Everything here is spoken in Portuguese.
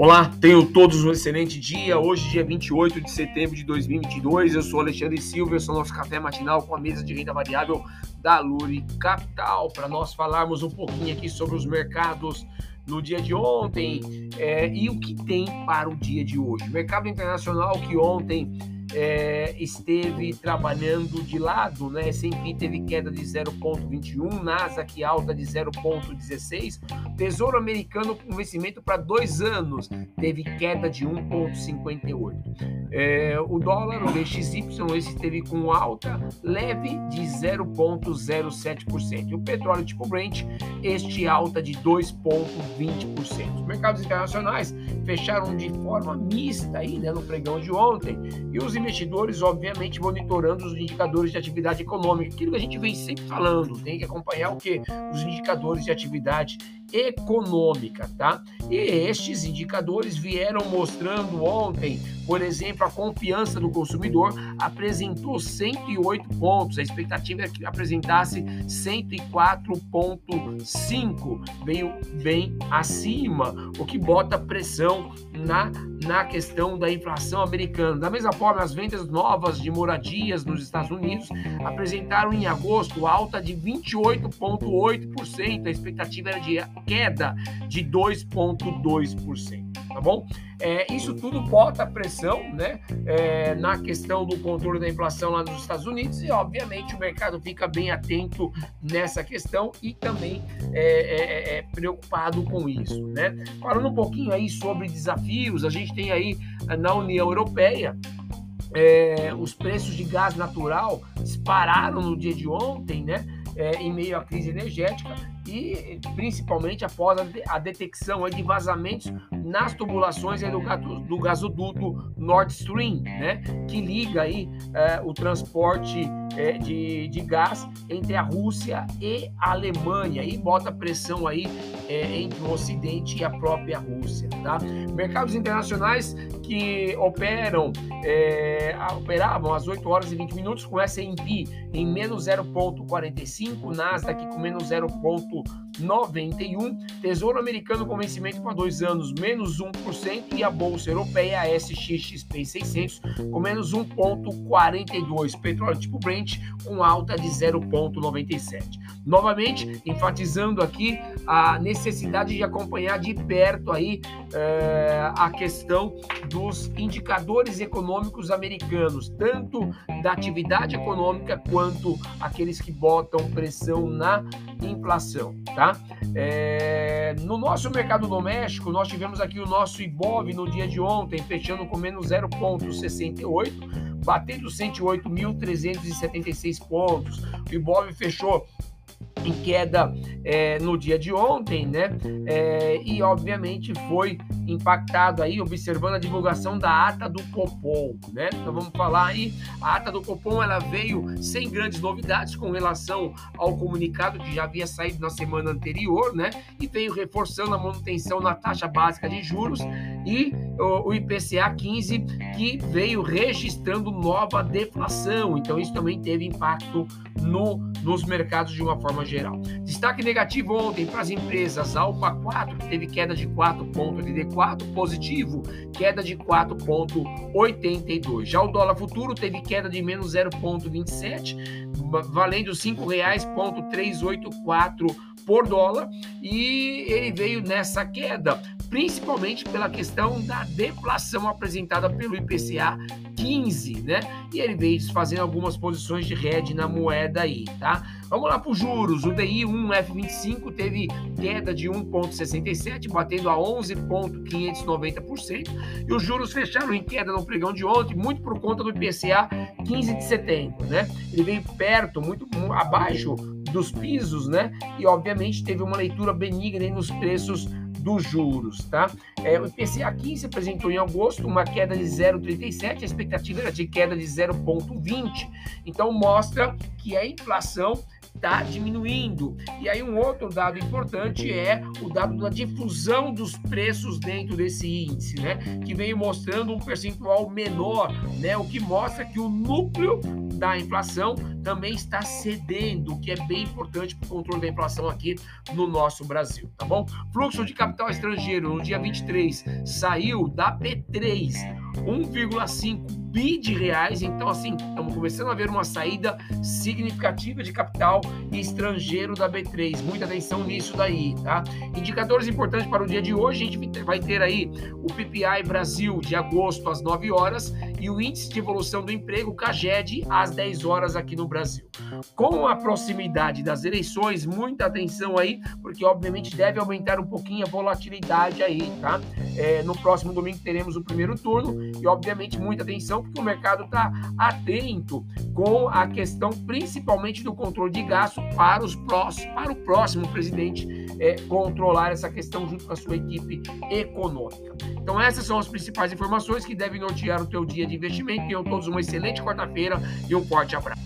Olá, tenham todos um excelente dia. Hoje, dia 28 de setembro de 2022. Eu sou Alexandre Silva, eu sou nosso café matinal com a mesa de renda variável da Luri Capital, para nós falarmos um pouquinho aqui sobre os mercados no dia de ontem é, e o que tem para o dia de hoje. Mercado internacional que ontem é, esteve trabalhando de lado, né? S&P teve queda de 0,21, Nasdaq alta de 0,16, Tesouro Americano com vencimento para dois anos teve queda de 1,58. É, o dólar, o DXY, esse teve com alta leve de 0,07%. E o petróleo tipo Brent, este alta de 2,20%. Os mercados internacionais fecharam de forma mista aí, né, no pregão de ontem, e os investidores, obviamente, monitorando os indicadores de atividade econômica, aquilo que a gente vem sempre falando, tem que acompanhar o que? Os indicadores de atividade econômica, tá? E estes indicadores vieram mostrando ontem, por exemplo, a confiança do consumidor apresentou 108 pontos, a expectativa é que apresentasse 104.5, veio bem acima, o que bota pressão na, na questão da inflação americana. Da mesma forma, as vendas novas de moradias nos Estados Unidos apresentaram em agosto alta de 28,8%, a expectativa era de queda de 2,2%, tá bom? É, isso tudo bota pressão né, é, na questão do controle da inflação lá nos Estados Unidos e, obviamente, o mercado fica bem atento nessa questão e também é, é, é preocupado com isso. Né? Falando um pouquinho aí sobre desafios, a gente tem aí na União Europeia é, os preços de gás natural dispararam no dia de ontem, né? É, em meio à crise energética e principalmente após a, detecção de vazamentos nas tubulações do, do gasoduto Nord Stream, né, que liga aí é, o transporte é, de, de gás entre a Rússia e a Alemanha e bota pressão aí é, entre o Ocidente e a própria Rússia, tá? Mercados internacionais que operam, é, operavam às 8 horas e 20 minutos com S&P em menos 0,45, Nasdaq com menos 0,91, Tesouro Americano com vencimento para dois anos menos 1% e a Bolsa Europeia, a SXXP 600, com menos 1,42. Petróleo tipo Brent com alta de 0,97. Novamente, enfatizando aqui a necessidade de acompanhar de perto aí é, a questão dos indicadores econômicos americanos, tanto da atividade econômica quanto aqueles que botam pressão na inflação, tá? É, no nosso mercado doméstico, nós tivemos aqui o nosso IBOV no dia de ontem, fechando com menos 0,68, batendo 108.376 pontos. O IBOV fechou em queda é, no dia de ontem, né? É, e obviamente foi impactado aí, observando a divulgação da ata do Copom, né? Então vamos falar aí, a ata do Copom ela veio sem grandes novidades com relação ao comunicado que já havia saído na semana anterior, né? E veio reforçando a manutenção na taxa básica de juros e o, IPCA 15 que veio registrando nova deflação. Então isso também teve impacto no, nos mercados de uma forma geral. Destaque negativo ontem para as empresas, Alpa 4, que teve queda de 4 pontos, LD4 positivo, queda de 4,82. Já o dólar futuro teve queda de menos 0,27, valendo R$ 5,384 por dólar, e ele veio nessa queda principalmente pela questão da deflação apresentada pelo IPCA 15, né? E ele veio fazendo algumas posições de hedge na moeda aí, tá? Vamos lá para os juros. O DI 1F25 teve queda de 1,67, batendo a 11,590%. E os juros fecharam em queda no pregão de ontem, muito por conta do IPCA 15 de setembro, né? Ele veio perto, muito abaixo dos pisos, né? E obviamente teve uma leitura benigna nos preços dos juros, tá? É, o IPCA 15 apresentou em agosto uma queda de 0,37, a expectativa era de queda de 0,20. Então mostra que a inflação está diminuindo. E aí, um outro dado importante é o dado da difusão dos preços dentro desse índice, né? Que veio mostrando um percentual menor, né? O que mostra que o núcleo da inflação também está cedendo, o que é bem importante para o controle da inflação aqui no nosso Brasil, tá bom? Fluxo de capital estrangeiro no dia 23 saiu da P3 1,5 bi de reais. Então, assim, estamos começando a ver uma saída significativa de capital estrangeiro da B3. Muita atenção nisso daí, tá? Indicadores importantes para o dia de hoje, a gente vai ter aí o PPI Brasil de agosto às 9 horas e o índice de evolução do emprego, CAGED, às 10 horas aqui no Brasil. Com a proximidade das eleições, muita atenção aí, porque obviamente deve aumentar um pouquinho a volatilidade aí, tá? É, no próximo domingo teremos o primeiro turno e, obviamente, muita atenção, porque o mercado está atento com a questão, principalmente do controle de gasto para, os próximos, para o próximo presidente é, controlar essa questão junto com a sua equipe econômica. Então, essas são as principais informações que devem nortear o teu dia de investimento. Tenham todos uma excelente quarta-feira e um forte abraço.